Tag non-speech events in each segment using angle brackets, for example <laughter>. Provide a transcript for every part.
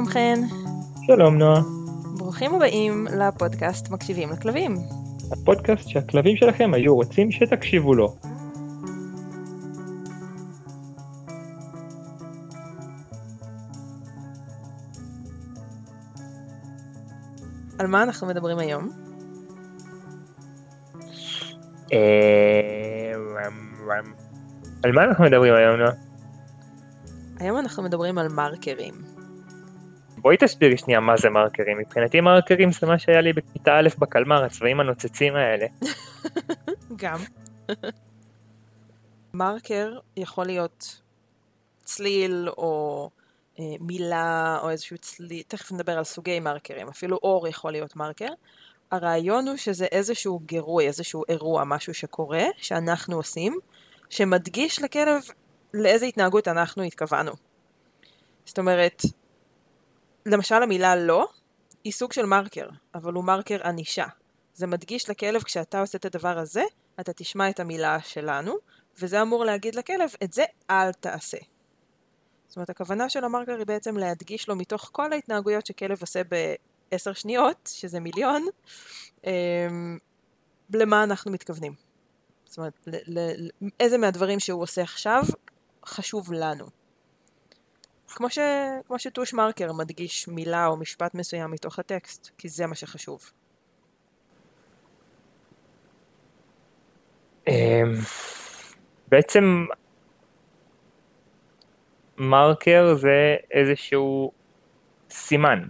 שלום חן. שלום נועה. ברוכים הבאים לפודקאסט מקשיבים לכלבים. הפודקאסט שהכלבים שלכם היו רוצים שתקשיבו לו. על מה אנחנו מדברים היום? אה, על מה אנחנו מדברים היום נועה? היום אנחנו מדברים על מרקרים. בואי תסבירי שנייה מה זה מרקרים. מבחינתי מרקרים זה מה שהיה לי בכיתה א' בקלמר, הצבעים הנוצצים האלה. <laughs> גם. מרקר יכול להיות צליל או אה, מילה או איזשהו צליל, תכף נדבר על סוגי מרקרים, אפילו אור יכול להיות מרקר. הרעיון הוא שזה איזשהו גירוי, איזשהו אירוע, משהו שקורה, שאנחנו עושים, שמדגיש לכלב לאיזה התנהגות אנחנו התכוונו. זאת אומרת, למשל המילה לא היא סוג של מרקר, אבל הוא מרקר ענישה. זה מדגיש לכלב כשאתה עושה את הדבר הזה, אתה תשמע את המילה שלנו, וזה אמור להגיד לכלב, את זה אל תעשה. זאת אומרת, הכוונה של המרקר היא בעצם להדגיש לו מתוך כל ההתנהגויות שכלב עושה בעשר שניות, שזה מיליון, אמ, למה אנחנו מתכוונים. זאת אומרת, איזה מהדברים שהוא עושה עכשיו חשוב לנו. כמו, ש, כמו שטוש מרקר מדגיש מילה או משפט מסוים מתוך הטקסט, כי זה מה שחשוב. אמ, בעצם מרקר זה איזשהו סימן.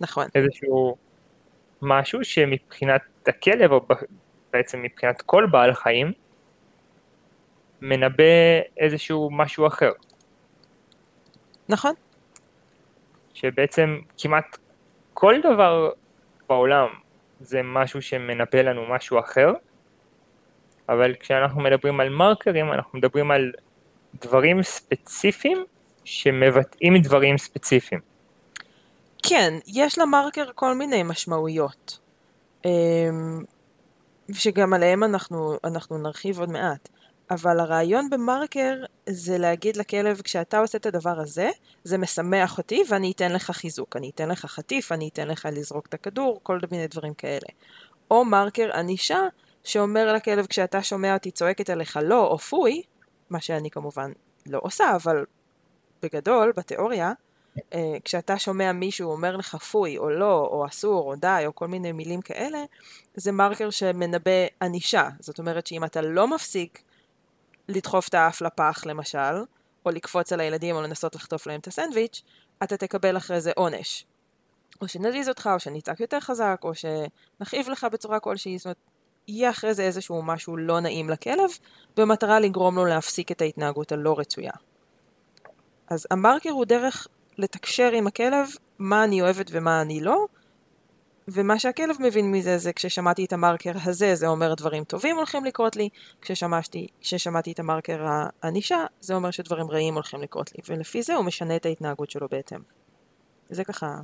נכון. איזשהו משהו שמבחינת הכלב, או בעצם מבחינת כל בעל חיים, מנבא איזשהו משהו אחר. נכון. שבעצם כמעט כל דבר בעולם זה משהו שמנבא לנו משהו אחר, אבל כשאנחנו מדברים על מרקרים אנחנו מדברים על דברים ספציפיים שמבטאים דברים ספציפיים. כן, יש למרקר כל מיני משמעויות, אמ, שגם עליהם אנחנו, אנחנו נרחיב עוד מעט. אבל הרעיון במרקר זה להגיד לכלב, כשאתה עושה את הדבר הזה, זה משמח אותי ואני אתן לך חיזוק. אני אתן לך חטיף, אני אתן לך לזרוק את הכדור, כל מיני דברים כאלה. או מרקר ענישה, שאומר לכלב, כשאתה שומע אותי צועקת עליך לא או פוי, מה שאני כמובן לא עושה, אבל בגדול, בתיאוריה, אה, כשאתה שומע מישהו אומר לך פוי או לא, או אסור, או די, או כל מיני מילים כאלה, זה מרקר שמנבא ענישה. זאת אומרת שאם אתה לא מפסיק לדחוף את האף לפח למשל, או לקפוץ על הילדים או לנסות לחטוף להם את הסנדוויץ', אתה תקבל אחרי זה עונש. או שנזיז אותך, או שנצעק יותר חזק, או שנכאיב לך בצורה כלשהי, זאת אומרת, יהיה אחרי זה איזשהו משהו לא נעים לכלב, במטרה לגרום לו להפסיק את ההתנהגות הלא רצויה. אז המרקר הוא דרך לתקשר עם הכלב מה אני אוהבת ומה אני לא, ומה שהכלב מבין מזה זה כששמעתי את המרקר הזה זה אומר דברים טובים הולכים לקרות לי, כששמעתי, כששמעתי את המרקר הענישה זה אומר שדברים רעים הולכים לקרות לי, ולפי זה הוא משנה את ההתנהגות שלו בהתאם. זה ככה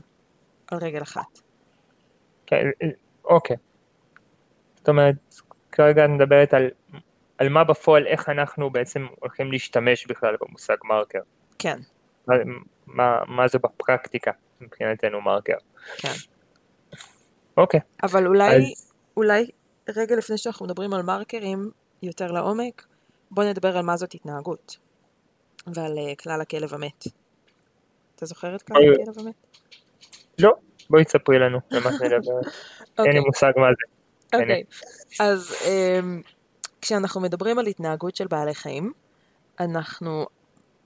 על רגל אחת. כן, אוקיי. זאת אומרת, כרגע את מדברת על, על מה בפועל, איך אנחנו בעצם הולכים להשתמש בכלל במושג מרקר. כן. מה, מה זה בפרקטיקה מבחינתנו מרקר. כן. אוקיי. אבל אולי, אז... אולי רגע לפני שאנחנו מדברים על מרקרים יותר לעומק, בוא נדבר על מה זאת התנהגות, ועל uh, כלל הכלב המת. אתה זוכר את כלל. הכלב המת? לא, בואי תספרי לנו למה את מדברת. אין לי. מושג מה זה. אוקיי, אז um, כשאנחנו מדברים על התנהגות של בעלי חיים, אנחנו,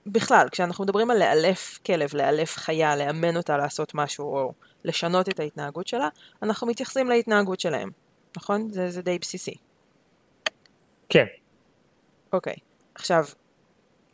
בכלל, כשאנחנו מדברים על לאלף כלב, לאלף חיה, לאמן אותה לעשות משהו, או לשנות את ההתנהגות שלה, אנחנו מתייחסים להתנהגות שלהם, נכון? זה, זה די בסיסי. כן. אוקיי, עכשיו,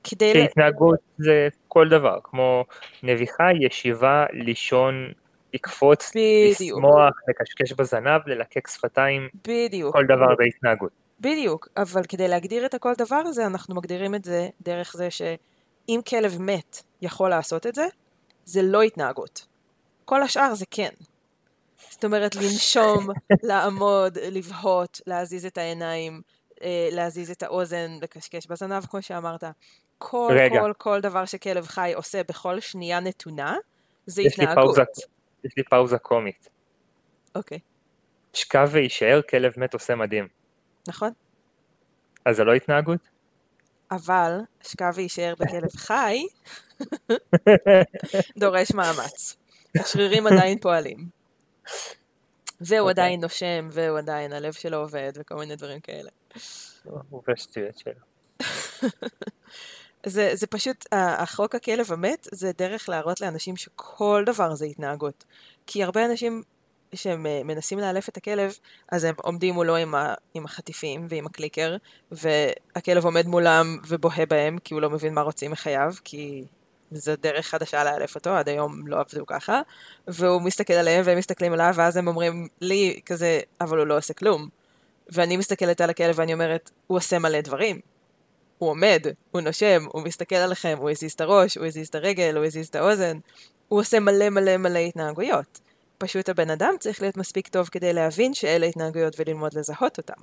כדי... שהתנהגות ל... זה כל דבר, כמו נביחה, ישיבה, לישון, לקפוץ, לשמוח, לקשקש בזנב, ללקק שפתיים, בדיוק. כל דבר זה התנהגות. בדיוק, אבל כדי להגדיר את הכל דבר הזה, אנחנו מגדירים את זה דרך זה שאם כלב מת יכול לעשות את זה, זה לא התנהגות. כל השאר זה כן. זאת אומרת, לנשום, <laughs> לעמוד, לבהות, להזיז את העיניים, אה, להזיז את האוזן, לקשקש בזנב, כמו שאמרת. כל, רגע. כל, כל דבר שכלב חי עושה בכל שנייה נתונה, זה יש לי התנהגות. פאוזה, יש לי פאוזה קומית. אוקיי, שכב ויישאר, כלב מת עושה מדהים. נכון? אז זה לא התנהגות? אבל שכב ויישאר בכלב <laughs> חי <laughs> דורש מאמץ. השרירים עדיין פועלים. והוא אוקיי. עדיין נושם, והוא עדיין, הלב שלו עובד, וכל מיני דברים כאלה. הוא בשטויות שלו. זה, זה פשוט, החוק הכלב המת זה דרך להראות לאנשים שכל דבר זה התנהגות. כי הרבה אנשים שהם אה, מנסים לאלף את הכלב, אז הם עומדים מולו עם, ה, עם החטיפים ועם הקליקר, והכלב עומד מולם ובוהה בהם, כי הוא לא מבין מה רוצים מחייו, כי זו דרך חדשה לאלף אותו, עד היום לא עבדו ככה, והוא מסתכל עליהם והם מסתכלים עליו, ואז הם אומרים לי כזה, אבל הוא לא עושה כלום. ואני מסתכלת על הכלב ואני אומרת, הוא עושה מלא דברים. הוא עומד, הוא נושם, הוא מסתכל עליכם, הוא הזיז את הראש, הוא הזיז את הרגל, הוא הזיז את האוזן. הוא עושה מלא מלא מלא התנהגויות. פשוט הבן אדם צריך להיות מספיק טוב כדי להבין שאלה התנהגויות וללמוד לזהות אותם.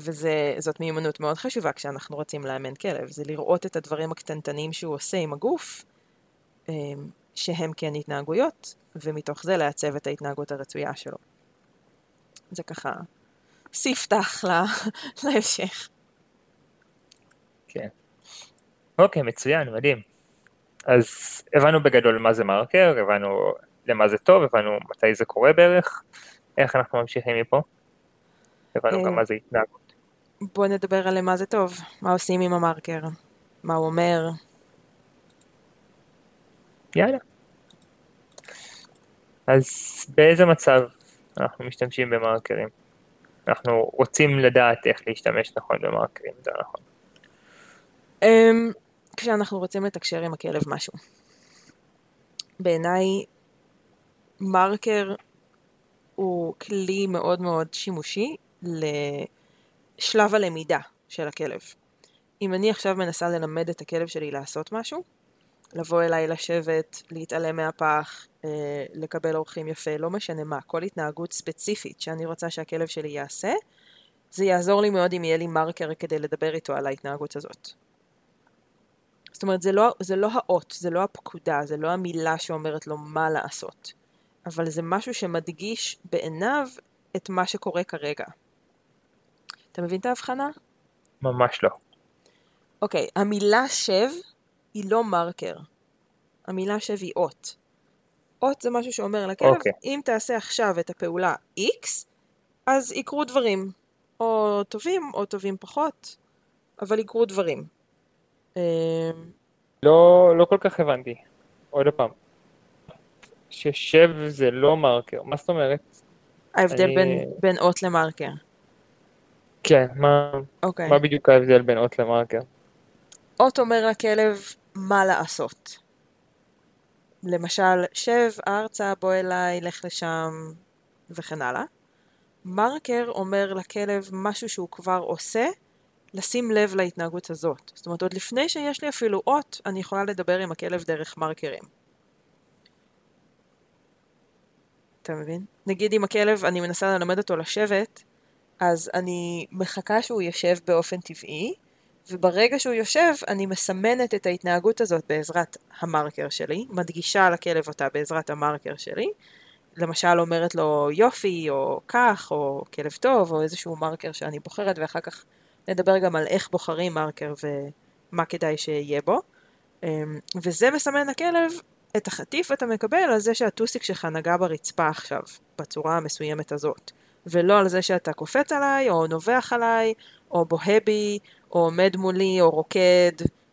וזאת מיומנות מאוד חשובה כשאנחנו רוצים לאמן כלב, זה לראות את הדברים הקטנטנים שהוא עושה עם הגוף, אמ, שהם כן התנהגויות, ומתוך זה לעצב את ההתנהגות הרצויה שלו. זה ככה ספתח ל- <laughs> להמשך. כן. אוקיי, מצוין, מדהים. אז הבנו בגדול מה זה מרקר, הבנו למה זה טוב, הבנו מתי זה קורה בערך, איך אנחנו ממשיכים מפה. הבנו אה, גם מה זה התנהגות. בוא נדבר על למה זה טוב, מה עושים עם המרקר, מה הוא אומר. יאללה. אז באיזה מצב אנחנו משתמשים במרקרים? אנחנו רוצים לדעת איך להשתמש נכון במרקרים, זה נכון. אמ, כשאנחנו רוצים לתקשר עם הכלב משהו. בעיניי מרקר הוא כלי מאוד מאוד שימושי לשלב הלמידה של הכלב. אם אני עכשיו מנסה ללמד את הכלב שלי לעשות משהו, לבוא אליי לשבת, להתעלם מהפח, אה, לקבל אורחים יפה, לא משנה מה, כל התנהגות ספציפית שאני רוצה שהכלב שלי יעשה, זה יעזור לי מאוד אם יהיה לי מרקר כדי לדבר איתו על ההתנהגות הזאת. זאת אומרת, זה לא, זה לא האות, זה לא הפקודה, זה לא המילה שאומרת לו מה לעשות, אבל זה משהו שמדגיש בעיניו את מה שקורה כרגע. אתה מבין את ההבחנה? ממש לא. אוקיי, המילה שב היא לא מרקר. המילה שב היא אות. אות זה משהו שאומר לכלב, אוקיי. אם תעשה עכשיו את הפעולה X, אז יקרו דברים. או טובים או טובים פחות, אבל יקרו דברים. אמ, לא, לא כל כך הבנתי. עוד פעם. ששב זה לא מרקר, מה זאת אומרת? ההבדל אני- בין, בין אות למרקר. כן, מה, אוקיי. מה בדיוק ההבדל בין אות למרקר? אות אומר לכלב מה לעשות. למשל, שב ארצה, בוא אליי, לך לשם, וכן הלאה. מרקר אומר לכלב משהו שהוא כבר עושה, לשים לב להתנהגות הזאת. זאת אומרת, עוד לפני שיש לי אפילו אות, אני יכולה לדבר עם הכלב דרך מרקרים. אתה מבין? נגיד עם הכלב, אני מנסה ללמד אותו לשבת, אז אני מחכה שהוא יושב באופן טבעי, וברגע שהוא יושב, אני מסמנת את ההתנהגות הזאת בעזרת המרקר שלי, מדגישה לכלב אותה בעזרת המרקר שלי, למשל אומרת לו יופי, או כך, או כלב טוב, או איזשהו מרקר שאני בוחרת, ואחר כך נדבר גם על איך בוחרים מרקר ומה כדאי שיהיה בו. אמ, וזה מסמן לכלב את החטיף אתה מקבל על זה שהטוסיק שלך נגע ברצפה עכשיו, בצורה המסוימת הזאת. ולא על זה שאתה קופץ עליי, או נובח עליי, או בוהה בי, או עומד מולי, או רוקד,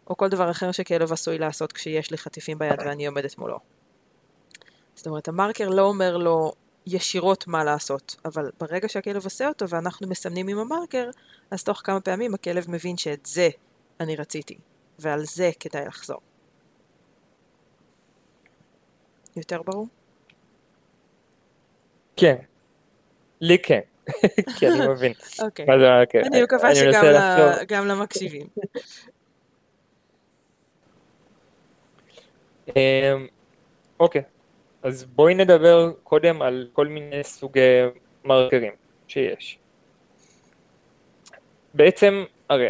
או כל דבר אחר שכלב עשוי לעשות כשיש לי חטיפים ביד ואני עומדת מולו. זאת אומרת, המרקר לא אומר לו ישירות מה לעשות, אבל ברגע שהכלב עושה אותו ואנחנו מסמנים עם המרקר, אז תוך כמה פעמים הכלב מבין שאת זה אני רציתי, ועל זה כדאי לחזור. יותר ברור? כן. לי כן. <laughs> כי אני מבין. <laughs> אוקיי. מרקר? אני מקווה שגם למקשיבים. <laughs> אמ, אוקיי, אז בואי נדבר קודם על כל מיני סוגי מרקרים שיש. בעצם, הרי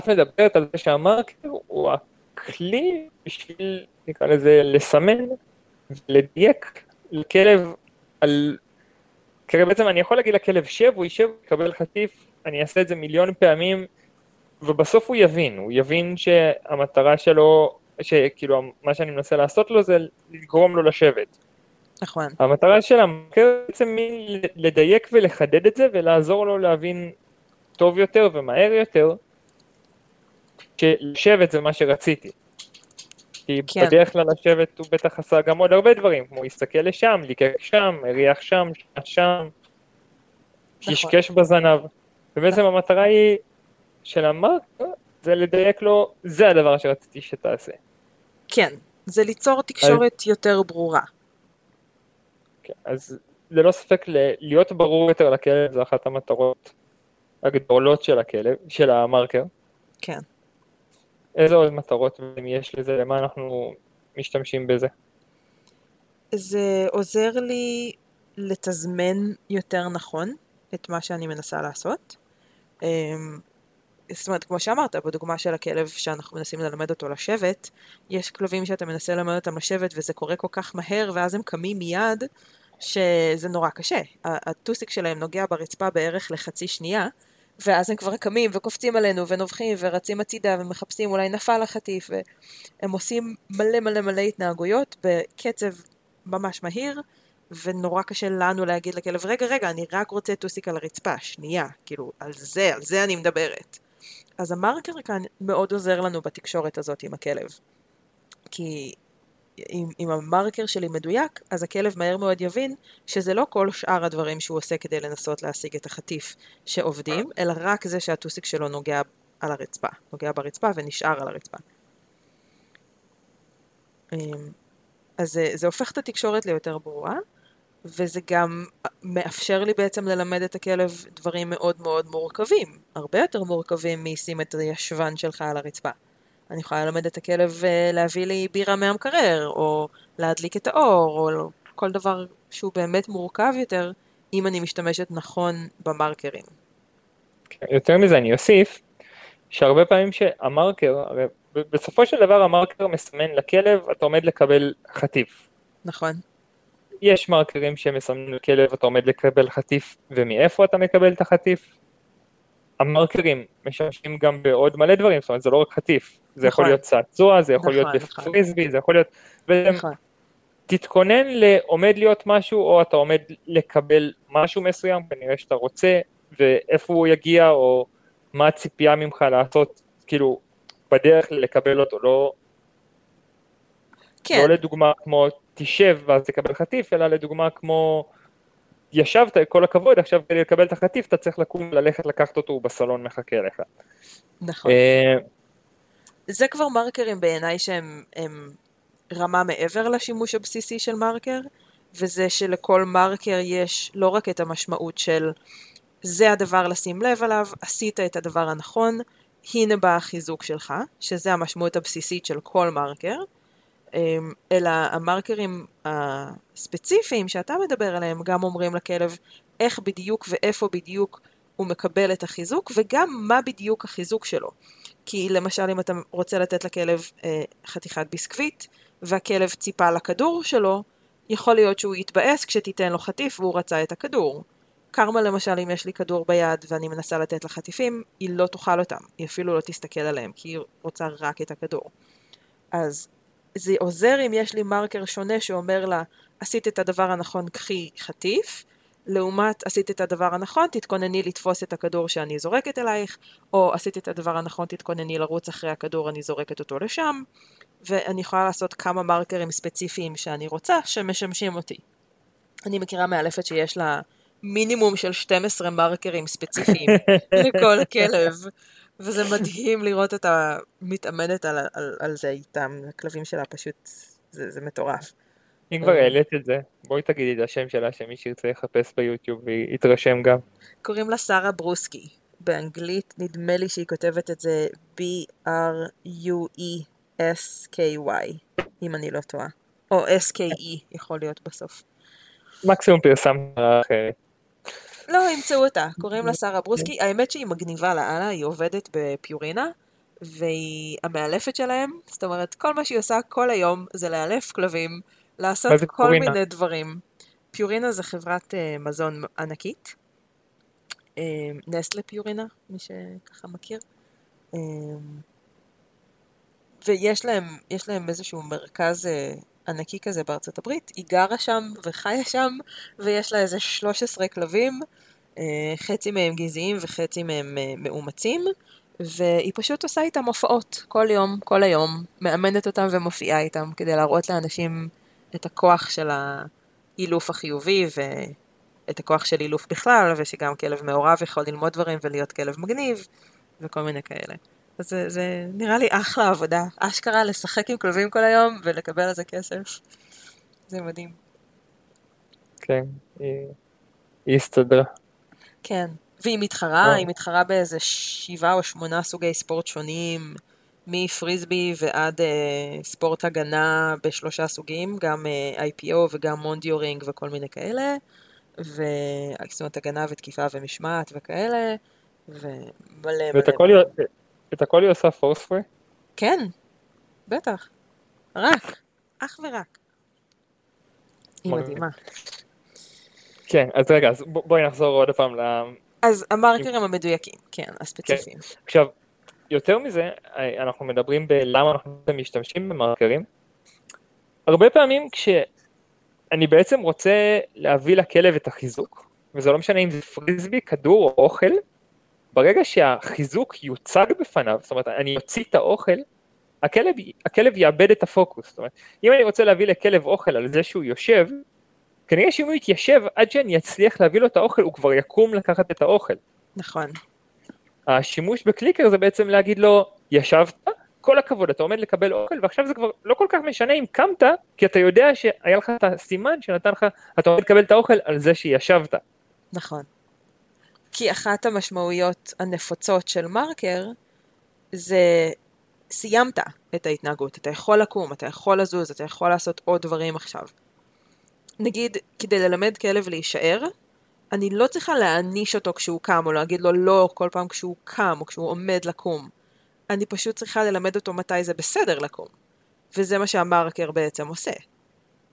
את מדברת על זה שהמרקר הוא כלי בשביל, נקרא לזה, לסמן ולדייק לכלב על... כי בעצם אני יכול להגיד לכלב שב, הוא יישב, הוא יקבל חטיף, אני אעשה את זה מיליון פעמים, ובסוף הוא יבין, הוא יבין שהמטרה שלו, שכאילו מה שאני מנסה לעשות לו זה לגרום לו לשבת. נכון. המטרה של המקר בעצם לדייק ולחדד את זה ולעזור לו להבין טוב יותר ומהר יותר שלשבת זה מה שרציתי. כי כן. בדרך כלל לשבת הוא בטח עשה גם עוד הרבה דברים, כמו להסתכל לשם, ליקק שם, הריח שם, שם, קשקש נכון. בזנב. ובעצם. המטרה היא של המרקר זה לדייק לו, זה הדבר שרציתי שתעשה. כן, זה ליצור תקשורת אז... יותר ברורה. כן, אז ללא ספק להיות ברור יותר לכלב זה אחת המטרות הגדולות של הכלב, של המרקר. כן. איזה עוד מטרות יש לזה, למה אנחנו משתמשים בזה? זה עוזר לי לתזמן יותר נכון את מה שאני מנסה לעשות. אמ, זאת אומרת, כמו שאמרת, בדוגמה של הכלב שאנחנו מנסים ללמד אותו לשבת, יש כלבים שאתה מנסה ללמד אותם לשבת וזה קורה כל כך מהר ואז הם קמים מיד, שזה נורא קשה. הטוסיק שלהם נוגע ברצפה בערך לחצי שנייה, ואז הם כבר קמים וקופצים עלינו ונובחים ורצים הצידה ומחפשים אולי נפל החטיף והם עושים מלא מלא מלא התנהגויות בקצב ממש מהיר ונורא קשה לנו להגיד לכלב רגע רגע אני רק רוצה טוסיק על הרצפה שנייה כאילו על זה על זה אני מדברת. אז המרקר כאן מאוד עוזר לנו בתקשורת הזאת עם הכלב כי אם, אם המרקר שלי מדויק, אז הכלב מהר מאוד יבין שזה לא כל שאר הדברים שהוא עושה כדי לנסות להשיג את החטיף שעובדים, אלא רק זה שהטוסיק שלו נוגע על הרצפה, נוגע ברצפה ונשאר על הרצפה. אמ, אז זה, זה הופך את התקשורת ליותר ברורה, וזה גם מאפשר לי בעצם ללמד את הכלב דברים מאוד מאוד מורכבים, הרבה יותר מורכבים משים את הישבן שלך על הרצפה. אני יכולה ללמד את הכלב אה, להביא לי בירה מהמקרר, או להדליק את האור, או כל דבר שהוא באמת מורכב יותר, אם אני משתמשת נכון במרקרים. כן, יותר מזה אני אוסיף, שהרבה פעמים שהמרקר, הרי בסופו של דבר המרקר מסמן לכלב, אתה עומד לקבל חטיף. נכון. יש מרקרים שמסמנים לכלב, אתה עומד לקבל חטיף, ומאיפה אתה מקבל את החטיף? המרקרים משמשים גם בעוד מלא דברים, זאת אומרת זה לא רק חטיף, זה יכול נכון. להיות צעצוע, זה יכול להיות נכון, בפריסבי, זה יכול להיות... נכון. תתכונן לעומד להיות משהו, או אתה עומד לקבל משהו מסוים, כנראה שאתה רוצה, ואיפה הוא יגיע, או מה הציפייה ממך לעשות, כאילו, בדרך לקבל אותו, לא... כן. לא לדוגמה כמו תשב ואז תקבל חטיף, אלא לדוגמה כמו ישבת, כל הכבוד, עכשיו כדי לקבל את החטיף אתה צריך לקום וללכת לקחת אותו, הוא בסלון מחכה לך. נכון. אה, זה כבר מרקרים בעיניי שהם רמה מעבר לשימוש הבסיסי של מרקר, וזה שלכל מרקר יש לא רק את המשמעות של זה הדבר לשים לב עליו, עשית את הדבר הנכון, הנה בא החיזוק שלך, שזה המשמעות הבסיסית של כל מרקר, אמ, אלא המרקרים הספציפיים שאתה מדבר עליהם גם אומרים לכלב איך בדיוק ואיפה בדיוק הוא מקבל את החיזוק וגם מה בדיוק החיזוק שלו. כי למשל אם אתה רוצה לתת לכלב אה, חתיכת ביסקוויט והכלב ציפה לכדור שלו, יכול להיות שהוא יתבאס כשתיתן לו חטיף והוא רצה את הכדור. קרמה למשל, אם יש לי כדור ביד ואני מנסה לתת לה חטיפים, היא לא תאכל אותם, היא אפילו לא תסתכל עליהם, כי היא רוצה רק את הכדור. אז זה עוזר אם יש לי מרקר שונה שאומר לה, עשית את הדבר הנכון, קחי חטיף, לעומת עשית את הדבר הנכון, תתכונני לתפוס את הכדור שאני זורקת אלייך, או עשית את הדבר הנכון, תתכונני לרוץ אחרי הכדור, אני זורקת אותו לשם, ואני יכולה לעשות כמה מרקרים ספציפיים שאני רוצה, שמשמשים אותי. אני מכירה מאלפת שיש לה מינימום של 12 מרקרים ספציפיים <laughs> לכל כלב, וזה מדהים לראות אותה מתאמנת על, על, על זה איתם, הכלבים שלה פשוט, זה, זה מטורף. אם כבר העלית את זה, בואי תגידי את השם שלה, שמי שירצה יחפש ביוטיוב ויתרשם גם. קוראים לה שרה ברוסקי. באנגלית נדמה לי שהיא כותבת את זה B-R-U-E-S-K-Y, אם אני לא טועה. או S-K-E יכול להיות בסוף. מקסימום פרסם אחרת. לא, ימצאו אותה, קוראים לה שרה ברוסקי, האמת שהיא מגניבה לאללה, היא עובדת בפיורינה, והיא המאלפת שלהם, זאת אומרת, כל מה שהיא עושה כל היום זה לאלף כלבים, לעשות כל פיורינה? מיני דברים. פיורינה זה חברת uh, מזון ענקית. Uh, נסטלה פיורינה, מי שככה מכיר. Uh, ויש להם, להם איזשהו מרכז uh, ענקי כזה בארצות הברית, היא גרה שם וחיה שם, ויש לה איזה 13 כלבים, uh, חצי מהם גזעיים וחצי מהם uh, מאומצים, והיא פשוט עושה איתם הופעות כל יום, כל היום, מאמנת אותם ומופיעה איתם, כדי להראות לאנשים את הכוח של האילוף החיובי ואת הכוח של אילוף בכלל, ושגם כלב מעורב יכול ללמוד דברים ולהיות כלב מגניב, וכל מיני כאלה. אז זה, זה נראה לי אחלה עבודה, אשכרה לשחק עם כלבים כל היום ולקבל על זה כסף. זה מדהים. כן, היא היא הסתדרה. כן, והיא מתחרה, אה. היא מתחרה באיזה שבעה או שמונה סוגי ספורט שונים, מפריסבי ועד אה, ספורט הגנה בשלושה סוגים, גם אה, IPO וגם מונדיורינג וכל מיני כאלה, ו... זאת אומרת הגנה ותקיפה ומשמעת וכאלה, ומלא מלא. ואת הכל מלא. היא- את הכל היא עושה פורספרי? כן, בטח, רק, אך ורק. היא. מדהימה. כן, אז רגע, אז בואי נחזור עוד פעם ל... אז המרקרים המדויקים, כן, הספציפיים. עכשיו, יותר מזה, אנחנו מדברים בלמה אנחנו משתמשים במרקרים. הרבה פעמים כשאני בעצם רוצה להביא לכלב את החיזוק, וזה לא משנה אם זה פריסבי, כדור או אוכל, ברגע שהחיזוק יוצג בפניו, זאת אומרת, אני אוציא את האוכל, הכלב, הכלב יאבד את הפוקוס. זאת אומרת, אם אני רוצה להביא לכלב אוכל על זה שהוא יושב, כנראה שאם הוא יתיישב עד שאני אצליח להביא לו את האוכל, הוא כבר יקום לקחת את האוכל. נכון, השימוש בקליקר זה בעצם להגיד לו, ישבת, כל הכבוד, אתה עומד לקבל אוכל, ועכשיו זה כבר לא כל כך משנה אם קמת, כי אתה יודע שהיה לך את הסימן שנתן לך, אתה עומד לקבל את האוכל על זה שישבת. נכון. כי אחת המשמעויות הנפוצות של מרקר זה סיימת את ההתנהגות, אתה יכול לקום, אתה יכול לזוז, אתה יכול לעשות עוד דברים עכשיו. נגיד, כדי ללמד כלב להישאר, אני לא צריכה להעניש אותו כשהוא קם, או להגיד לו לא כל פעם כשהוא קם, או כשהוא עומד לקום. אני פשוט צריכה ללמד אותו מתי זה בסדר לקום. וזה מה שהמרקר בעצם עושה.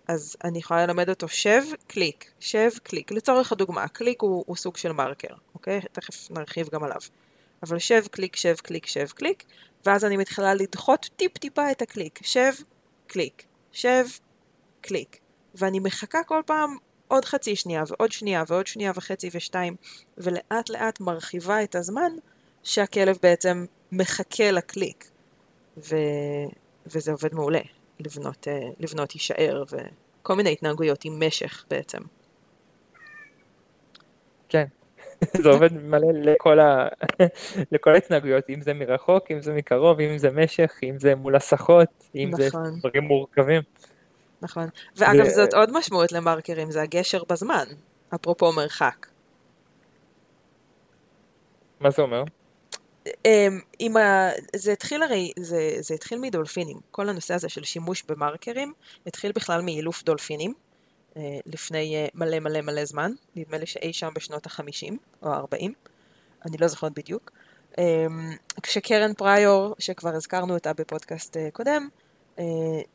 אז אני יכולה ללמד אותו שב, קליק, שב, קליק. לצורך הדוגמה, קליק הוא, הוא סוג של מרקר, אוקיי? תכף נרחיב גם עליו. אבל שב, קליק, שב, קליק, שב, קליק, ואז אני מתחילה לדחות טיפ-טיפה את הקליק. שב, קליק, שב, קליק. ואני מחכה כל פעם עוד חצי שנייה ועוד שנייה ועוד שנייה וחצי ושתיים, ולאט לאט מרחיבה את הזמן שהכלב בעצם מחכה לקליק. ו... וזה עובד מעולה, לבנות, אה, לבנות יישאר וכל מיני התנהגויות עם משך בעצם. כן, <laughs> זה עובד מלא לכל, ה... <laughs> לכל ההתנהגויות, אם זה מרחוק, אם זה מקרוב, אם זה משך, אם זה מול הסחות, אם זה נכון. דברים מורכבים. נכון. ואגב, זה- זאת עוד משמעות למרקרים, זה הגשר בזמן, אפרופו מרחק. מה זה אומר? אמ, עם ה... זה התחיל הרי, זה, זה התחיל מדולפינים. כל הנושא הזה של שימוש במרקרים התחיל בכלל מאילוף דולפינים, אה, לפני אה, מלא מלא מלא זמן, נדמה לי שאי שם בשנות החמישים או הארבעים, אני לא זוכרת בדיוק. אמ, כשקרן פריור, שכבר הזכרנו אותה בפודקאסט אה, קודם,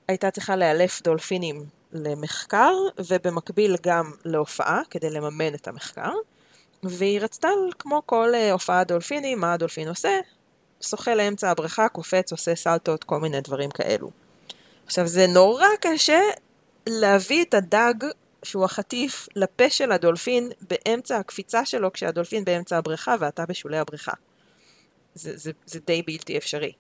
הייתה צריכה לאלף דולפינים למחקר, ובמקביל גם להופעה, כדי לממן את המחקר. והיא רצתה, כמו כל אה, הופעת דולפינים, מה הדולפין עושה? שוחה לאמצע הבריכה, קופץ, עושה סלטות, כל מיני דברים כאלו. עכשיו, זה נורא קשה להביא את הדג, שהוא החטיף, לפה של הדולפין באמצע הקפיצה שלו, כשהדולפין באמצע הבריכה ואתה בשולי הבריכה. זה, זה, זה די בלתי אפשרי.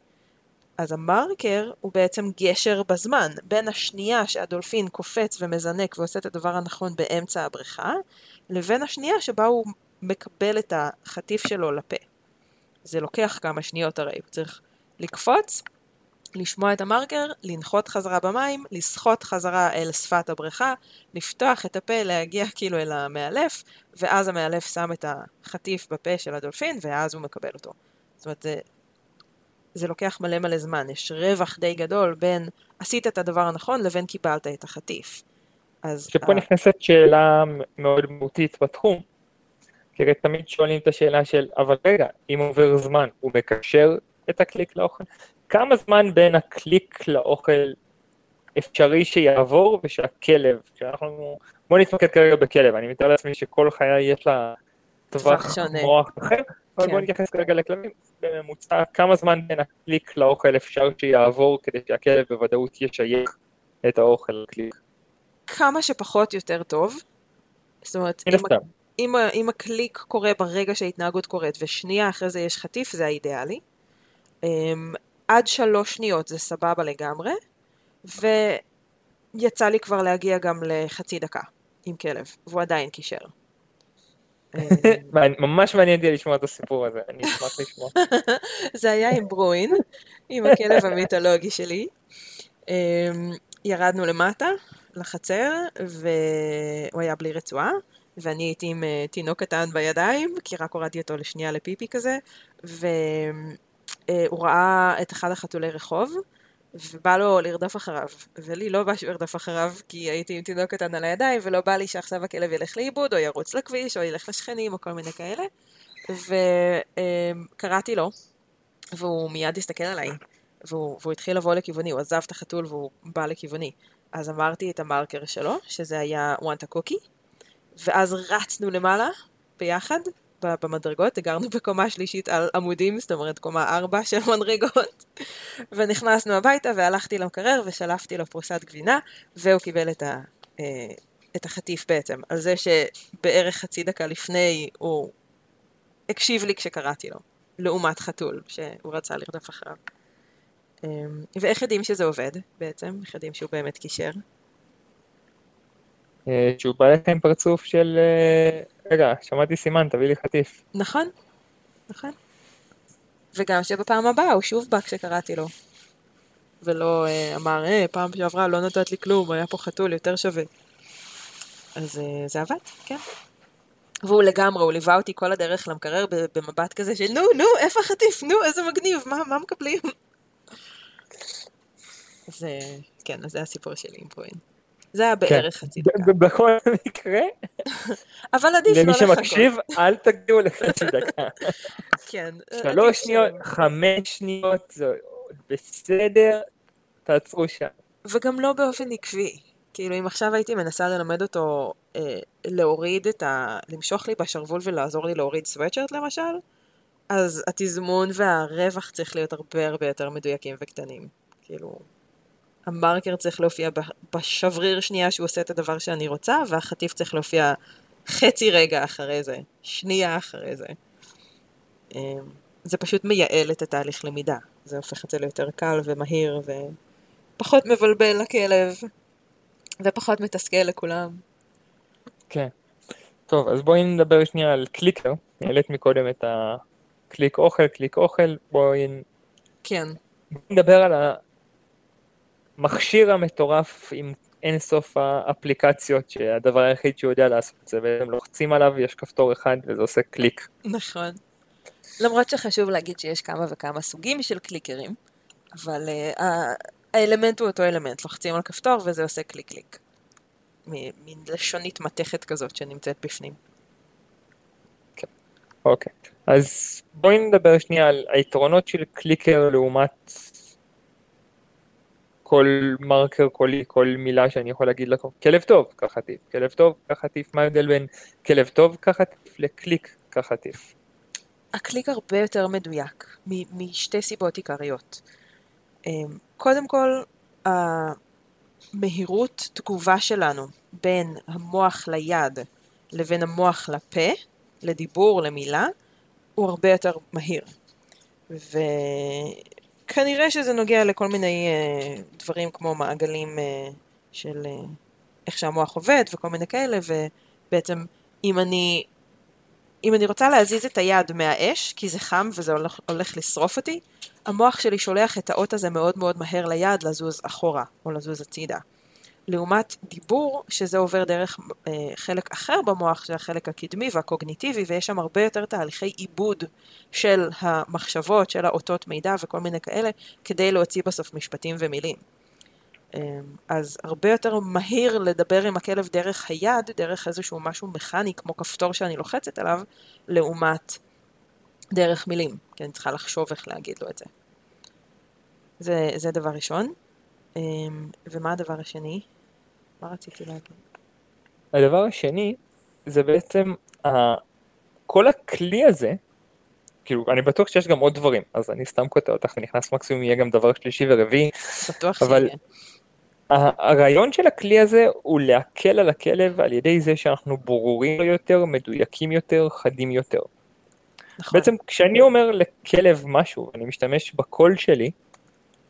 אז המרקר הוא בעצם גשר בזמן, בין השנייה שהדולפין קופץ ומזנק ועושה את הדבר הנכון באמצע הבריכה, לבין השנייה שבה הוא מקבל את החטיף שלו לפה. זה לוקח כמה שניות הרי, הוא צריך לקפוץ, לשמוע את המרקר, לנחות חזרה במים, לשחות חזרה אל שפת הבריכה, לפתוח את הפה, להגיע כאילו אל המאלף, ואז המאלף שם את החטיף בפה של הדולפין, ואז הוא מקבל אותו. זאת אומרת, זה, זה לוקח מלא מלא זמן, יש רווח די גדול בין עשית את הדבר הנכון לבין קיבלת את החטיף. אז שפה ה- נכנסת שאלה מאוד מהותית בתחום. כי הרי תמיד שואלים את השאלה של, אבל רגע, אם עובר זמן, הוא מקשר את הקליק לאוכל? כמה זמן בין הקליק לאוכל אפשרי שיעבור ושהכלב, שאנחנו, בוא נתמקד כרגע בכלב, אני מתאר לעצמי שכל חיי יש לה טווח מוח אחר, אבל כן. בוא נתייחס כרגע לכלבים, בממוצע כמה זמן בין הקליק לאוכל אפשר שיעבור כדי שהכלב בוודאות ישייך את האוכל לקליק. כמה שפחות יותר טוב, זאת אומרת, אם, אם, אם הקליק קורה ברגע שההתנהגות קורית ושנייה אחרי זה יש חטיף, זה האידיאלי. Um, עד שלוש שניות זה סבבה לגמרי, ויצא לי כבר להגיע גם לחצי דקה עם כלב, והוא עדיין קישר. ממש מעניין אותי לשמוע את הסיפור הזה, אני אשמח לשמוע. <laughs> זה היה עם ברווין, עם הכלב המיתולוגי שלי. אמ, ירדנו למטה, לחצר, והוא היה בלי רצועה, ואני הייתי עם אה, תינוק קטן בידיים, כי רק הורדתי אותו לשנייה לפיפי כזה, והוא אה, ראה את אחד החתולי רחוב, ובא לו לרדוף אחריו. ולי לא בא שהוא ירדוף אחריו, כי הייתי עם תינוק קטן על הידיים, ולא בא לי שעכשיו הכלב ילך לאיבוד, או ירוץ לכביש, או ילך לשכנים, או כל מיני כאלה. וקראתי לו, והוא מיד הסתכל עליי, והוא, והוא התחיל לבוא לכיווני, הוא עזב את החתול והוא בא לכיווני. אז אמרתי את המרקר שלו, שזה היה וואנטה קוקי, ואז רצנו למעלה ביחד, במדרגות, הגרנו בקומה שלישית על עמודים, זאת אומרת קומה ארבע של מדרגות, <laughs> ונכנסנו הביתה והלכתי למקרר ושלפתי לו פרוסת גבינה, והוא קיבל את, ה, אה, את החטיף בעצם, על זה שבערך חצי דקה לפני הוא הקשיב לי כשקראתי לו, לעומת חתול, שהוא רצה לרדוף אחריו. אה, ואיך יודעים שזה עובד בעצם? איך יודעים שהוא באמת קישר? אה, שהוא בא לך עם פרצוף של רגע, שמעתי סימן, תביא לי חטיף. נכון, נכון. וגם שבפעם הבאה הוא שוב בא כשקראתי לו. ולא אה, אמר, אה, פעם שעברה לא נתת לי כלום, היה פה חתול יותר שווה. אז אה, זה עבד, כן. והוא לגמרי, הוא ליווה אותי כל הדרך למקרר במבט כזה של נו, נו, איפה החטיף? נו, איזה מגניב, מה, מה מקבלים? <laughs> אז כן, אז זה הסיפור שלי עם פרוין. זה היה כן. בערך חצי דקה. בכל מקרה, אבל עדיף לא לחכות. למי שמקשיב, אל תגיעו לחצי דקה. כן. שלוש שניות, חמש שניות, זה בסדר, תעצרו שם. וגם לא באופן עקבי. כאילו, אם עכשיו הייתי מנסה ללמד אותו אה, להוריד את ה... למשוך לי בשרוול ולעזור לי להוריד סוואטשרט למשל, אז התזמון והרווח צריך להיות הרבה הרבה יותר מדויקים וקטנים. כאילו, המרקר צריך להופיע בשבריר שנייה שהוא עושה את הדבר שאני רוצה, והחטיף צריך להופיע חצי רגע אחרי זה, שנייה אחרי זה. אמ, זה פשוט מייעל את התהליך למידה. זה הופך את זה ליותר קל ומהיר ופחות מבלבל לכלב, ופחות מתסכל לכולם. כן. טוב, אז בואי נדבר שנייה על קליקר. העלית מקודם את הקליק אוכל, קליק אוכל, בואי... כן. נדבר על המכשיר המטורף עם אין סוף האפליקציות שהדבר היחיד שהוא יודע לעשות זה והם לוחצים עליו יש כפתור אחד וזה עושה קליק. נכון. למרות שחשוב להגיד שיש כמה וכמה סוגים של קליקרים, אבל uh, האלמנט הוא אותו אלמנט, לוחצים על כפתור וזה עושה קליק קליק. מין לשונית מתכת כזאת שנמצאת בפנים. כן, אוקיי. אז בואי נדבר שנייה על היתרונות של קליקר לעומת כל מרקר קולי, כל מילה שאני יכול להגיד לך, כלב טוב, קח חטיף, כלב טוב, קח חטיף, מה ההבדל בין כלב טוב, קח חטיף, לקליק, קח חטיף? הקליק הרבה יותר מדויק, משתי סיבות עיקריות. אמ, קודם כל, המהירות תגובה שלנו בין המוח ליד לבין המוח לפה, לדיבור, למילה, הוא הרבה יותר מהיר. ו... כנראה שזה נוגע לכל מיני uh, דברים כמו מעגלים uh, של uh, איך שהמוח עובד וכל מיני כאלה, ובעצם אם אני, אם אני רוצה להזיז את היד מהאש, כי זה חם וזה הולך, הולך לשרוף אותי, המוח שלי שולח את האות הזה מאוד מאוד מהר ליד לזוז אחורה או לזוז הצידה. לעומת דיבור, שזה עובר דרך אה, חלק אחר במוח, שזה החלק הקדמי והקוגניטיבי, ויש שם הרבה יותר תהליכי עיבוד של המחשבות, של האותות מידע וכל מיני כאלה, כדי להוציא בסוף משפטים ומילים. אה, אז הרבה יותר מהיר לדבר עם הכלב דרך היד, דרך איזשהו משהו מכני כמו כפתור שאני לוחצת עליו, לעומת דרך מילים, כי אני צריכה לחשוב איך להגיד לו את זה. זה, זה דבר ראשון. אמ, ומה הדבר השני? מה רציתי להגיד? הדבר השני זה בעצם כל הכלי הזה, כאילו אני בטוח שיש גם עוד דברים, אז אני סתם קוטע אותך ונכנס מקסימום יהיה גם דבר שלישי ורביעי, בטוח אבל שיהיה. הרעיון של הכלי הזה הוא להקל על הכלב על ידי זה שאנחנו ברורים יותר, מדויקים יותר, חדים יותר. נכון. בעצם כשאני אומר לכלב משהו, אני משתמש בקול שלי,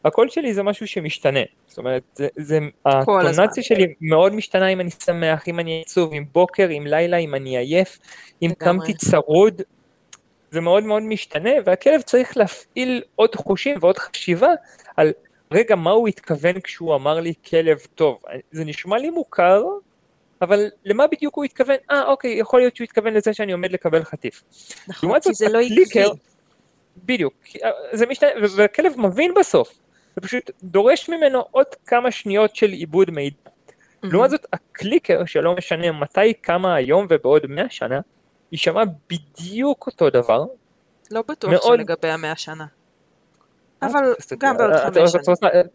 הקול שלי זה משהו שמשתנה, זאת אומרת, זה, זה הטונציה שלי מאוד משתנה אם אני שמח, אם אני עצוב, אם בוקר, אם לילה, אם אני עייף, אם קמתי צרוד, זה מאוד מאוד משתנה, והכלב צריך להפעיל עוד חושים ועוד חשיבה על רגע, מה הוא התכוון כשהוא אמר לי כלב טוב? זה נשמע לי מוכר, אבל למה בדיוק הוא התכוון? אה, אוקיי, יכול להיות שהוא התכוון לזה שאני עומד לקבל חטיף. נכון, כי זה לא עקבי. בדיוק, זה משתנה, והכלב מבין בסוף, ופשוט דורש ממנו עוד כמה שניות של עיבוד מידע. Mm-hmm. לעומת זאת, הקליקר, שלא משנה מתי, כמה היום ובעוד מאה שנה, יישמע בדיוק אותו דבר. לא בטוח מאוד... שלגבי המאה שנה. אבל גם בעוד חמש שנים.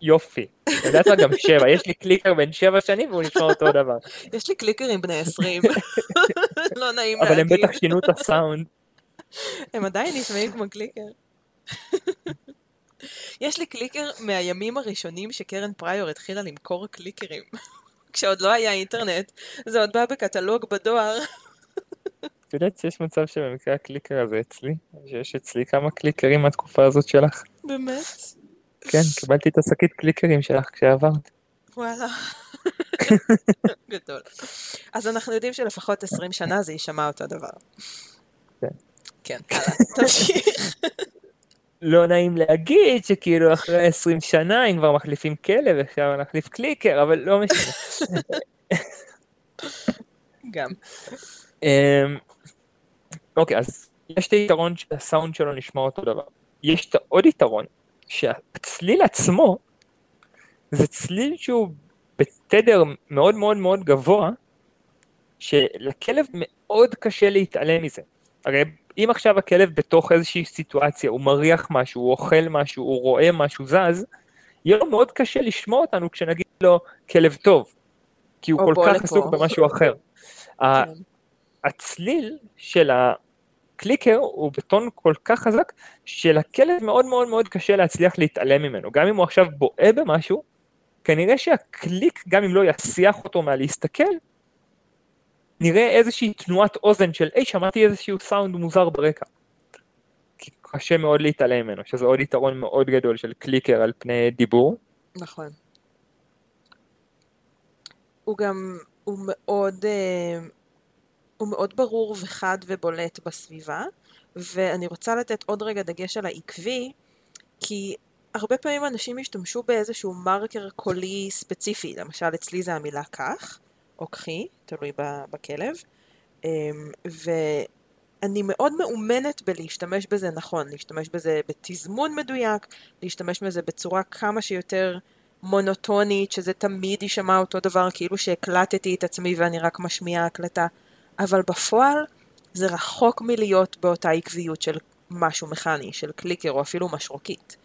יופי, יודעת מה גם שבע, יש לי קליקר בן שבע שנים והוא נשמע אותו דבר. יש לי קליקרים בני עשרים, <laughs> לא נעים להגיד. אבל הם בטח שינו את הסאונד. הם עדיין נשמעים כמו קליקר. יש לי קליקר מהימים הראשונים שקרן פריור התחילה למכור קליקרים. <laughs> כשעוד לא היה אינטרנט, זה עוד בא בקטלוג בדואר. את יודעת שיש מצב שבמקרה הקליקר הזה אצלי? שיש אצלי כמה קליקרים מהתקופה הזאת שלך. באמת? כן, קיבלתי את השקית קליקרים שלך כשעברת. וואלה. <laughs> גדול. אז אנחנו יודעים שלפחות 20 שנה זה יישמע אותו דבר. כן. כן, הלאה, תמשיך. לא נעים להגיד שכאילו אחרי 20 שנה אם כבר מחליפים כלב אפשר להחליף קליקר אבל לא משנה. גם. אמ, אוקיי אז יש את היתרון שהסאונד שלו נשמע אותו דבר. יש את עוד יתרון שהצליל עצמו זה צליל שהוא בתדר מאוד מאוד מאוד גבוה שלכלב מאוד קשה להתעלם מזה. הרי אם עכשיו הכלב בתוך איזושהי סיטואציה, הוא מריח משהו, הוא אוכל משהו, הוא רואה משהו זז, יהיה לו מאוד קשה לשמוע אותנו כשנגיד לו כלב טוב, כי הוא כל כך עסוק במשהו אחר. כן. הצליל של הקליקר הוא בטון כל כך חזק, שלכלב מאוד מאוד מאוד קשה להצליח להתעלם ממנו. גם אם הוא עכשיו בועה במשהו, כנראה שהקליק, גם אם לא יסיח אותו מהלהסתכל, נראה איזושהי תנועת אוזן של היי שמעתי איזשהו סאונד מוזר ברקע. כי קשה מאוד להתעלם ממנו, שזה עוד יתרון מאוד גדול של קליקר על פני דיבור. נכון. הוא גם, הוא מאוד, אה, הוא מאוד ברור וחד ובולט בסביבה, ואני רוצה לתת עוד רגע דגש על העקבי, כי הרבה פעמים אנשים השתמשו באיזשהו מרקר קולי ספציפי, למשל אצלי זה המילה כך, או קחי, תלוי בכלב, אמ, ואני מאוד מאומנת בלהשתמש בזה נכון, להשתמש בזה בתזמון מדויק, להשתמש בזה בצורה כמה שיותר מונוטונית, שזה תמיד יישמע אותו דבר, כאילו שהקלטתי את עצמי ואני רק משמיעה הקלטה, אבל בפועל זה רחוק מלהיות באותה עקביות של משהו מכני, של קליקר או אפילו משרוקית.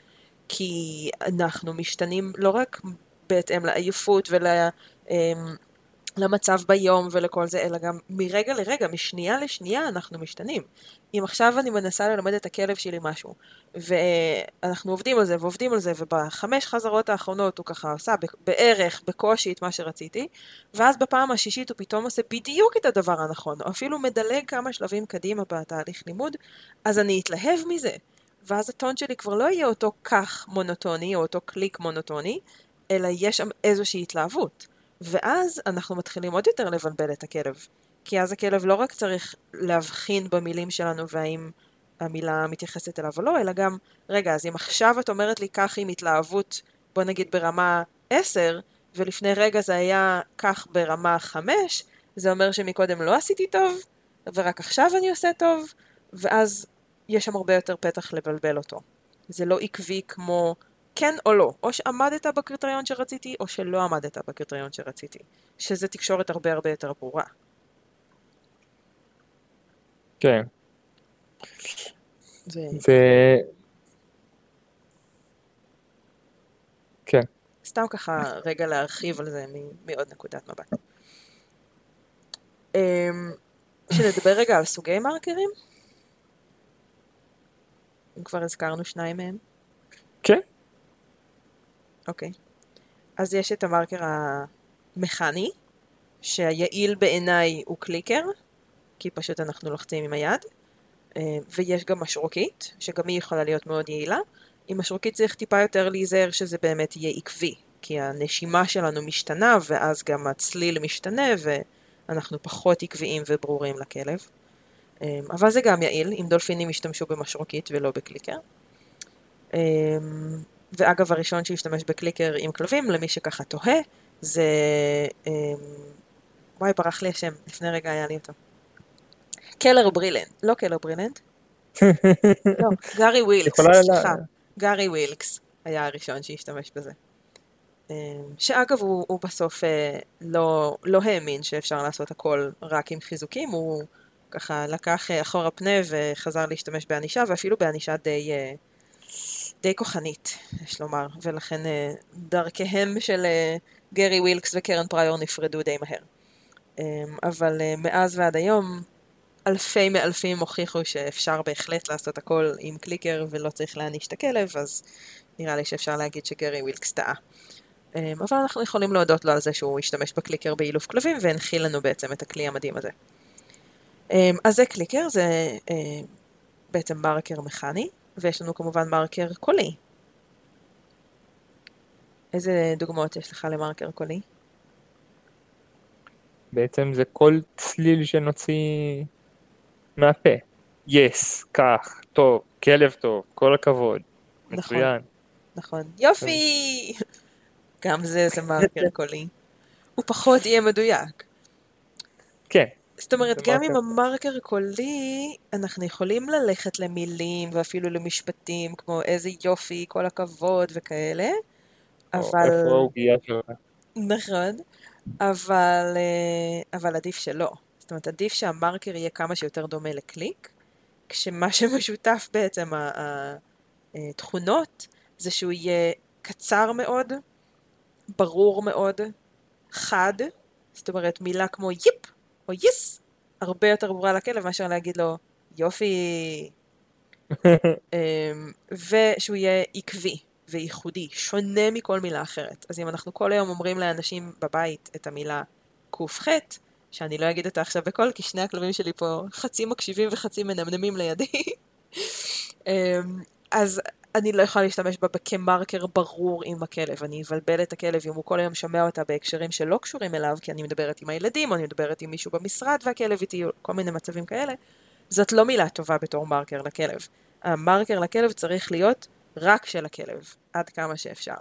כי אנחנו משתנים לא רק בהתאם לעייפות ול... למצב ביום ולכל זה, אלא גם מרגע לרגע, משנייה לשנייה אנחנו משתנים. אם עכשיו אני מנסה ללמד את הכלב שלי משהו, ואנחנו עובדים על זה ועובדים על זה, ובחמש חזרות האחרונות הוא ככה עושה בערך, בקושי את מה שרציתי, ואז בפעם השישית הוא פתאום עושה בדיוק את הדבר הנכון, או אפילו מדלג כמה שלבים קדימה בתהליך לימוד, אז אני אתלהב מזה. ואז הטון שלי כבר לא יהיה אותו כך מונוטוני, או אותו קליק מונוטוני, אלא יש שם איזושהי התלהבות. ואז אנחנו מתחילים עוד יותר לבלבל את הכלב. כי אז הכלב לא רק צריך להבחין במילים שלנו והאם המילה מתייחסת אליו או לא, אלא גם, רגע, אז אם עכשיו את אומרת לי כך עם התלהבות, בוא נגיד ברמה 10, ולפני רגע זה היה כך ברמה 5, זה אומר שמקודם לא עשיתי טוב, ורק עכשיו אני עושה טוב, ואז יש שם הרבה יותר פתח לבלבל אותו. זה לא עקבי כמו כן או לא, או שעמדת בקריטריון שרציתי, או שלא עמדת בקריטריון שרציתי, שזה תקשורת הרבה הרבה יותר ברורה. כן. זה זה... כן. סתם ככה רגע להרחיב על זה מעוד נקודת מבט. אמ, שנדבר רגע על סוגי מרקרים? אם כבר הזכרנו שניים מהם. כן. אוקיי. אז יש את המרקר המכני, שהיעיל בעיניי הוא קליקר, כי פשוט אנחנו לוחצים עם היד, אה, ויש גם משרוקית, שגם היא יכולה להיות מאוד יעילה. עם משרוקית צריך טיפה יותר להיזהר שזה באמת יהיה עקבי, כי הנשימה שלנו משתנה, ואז גם הצליל משתנה, ואנחנו פחות עקביים וברורים לכלב. אה, אבל זה גם יעיל, אם דולפינים ישתמשו במשרוקית ולא בקליקר. ואגב, הראשון שהשתמש בקליקר עם כלבים, למי שככה תוהה, זה... וואי, ברח לי השם, לפני רגע היה לי אותו. קלר ברילנד, לא קלר ברילנד, לא, גארי <laughs> ווילקס, סליחה, גארי ווילקס היה הראשון שהשתמש בזה. אה, שאגב, הוא, הוא בסוף אה, לא, לא האמין שאפשר לעשות הכל רק עם חיזוקים, הוא ככה לקח אה, אחורה פנה וחזר להשתמש בענישה, ואפילו בענישה די, אה, די כוחנית, יש לומר, ולכן אה, דרכיהם של אה, גרי ווילקס וקרן פריור נפרדו די מהר. אה, אבל אה, מאז ועד היום, אלפי מאלפים הוכיחו שאפשר בהחלט לעשות הכל עם קליקר ולא צריך להעניש את הכלב, אז נראה לי שאפשר להגיד שגרי ווילקס טעה. אה, אבל אנחנו יכולים להודות לו על זה שהוא השתמש בקליקר באילוף כלבים והנחיל לנו בעצם את הכלי המדהים הזה. אה, אז זה קליקר, זה בעצם מרקר מכני, ויש לנו כמובן מרקר קולי. איזה דוגמאות יש לך למרקר קולי? בעצם זה כל צליל שנוציא מהפה. יס, כך, טוב, כלב טוב, כל הכבוד. נכון. מצוין. נכון. יופי! <laughs> גם זה זה מרקר קולי. הוא פחות יהיה מדויק. כן, זאת אומרת, גם עם מרקר. המרקר קולי, אנחנו יכולים ללכת למילים ואפילו למשפטים כמו איזה יופי, כל הכבוד וכאלה, אבל... איפה העוגיה שלך. נכון, אבל, אה, אבל עדיף שלא. זאת אומרת, עדיף שהמרקר יהיה כמה שיותר דומה לקליק, כשמה <laughs> שמשותף בעצם התכונות זה שהוא יהיה קצר מאוד, ברור מאוד, חד, זאת אומרת מילה כמו יפ או יס, הרבה יותר ברורה לכלב מאשר להגיד לו יופי, <laughs> אמ, ושהוא יהיה עקבי וייחודי, שונה מכל מילה אחרת. אז אם אנחנו כל היום אומרים לאנשים בבית את המילה ק"ח, שאני לא אגיד אותה עכשיו בקול, כי שני הכלבים שלי פה חצי מקשיבים וחצי מנמנמים לידי, <laughs> אמ, אז אני לא יכולה להשתמש בה כמרקר ברור עם הכלב. אני אבלבל את הכלב אם הוא כל היום שומע אותה בהקשרים שלא קשורים אליו, כי אני מדברת עם הילדים, או אני מדברת עם מישהו במשרד והכלב איתי, כל מיני מצבים כאלה. זאת לא מילה טובה בתור מרקר לכלב. המרקר לכלב צריך להיות רק של הכלב, עד כמה שאפשר.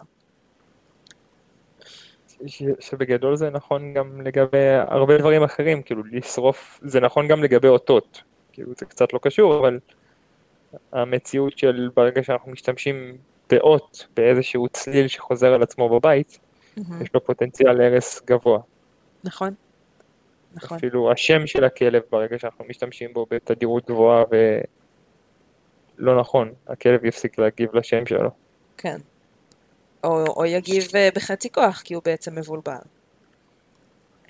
ש- שבגדול זה נכון גם לגבי הרבה דברים אחרים, כאילו לשרוף, זה נכון גם לגבי אותות, כאילו זה קצת לא קשור, אבל המציאות של ברגע שאנחנו משתמשים באות, באיזשהו צליל שחוזר על עצמו בבית, מהמם. יש לו פוטנציאל להרס גבוה. נכון. נכון. אפילו השם של הכלב ברגע שאנחנו משתמשים בו בתדירות גבוהה ולא נכון, הכלב יפסיק להגיב לשם שלו. כן. או, או יגיב אה, בחצי כוח, כי הוא בעצם מבולבל.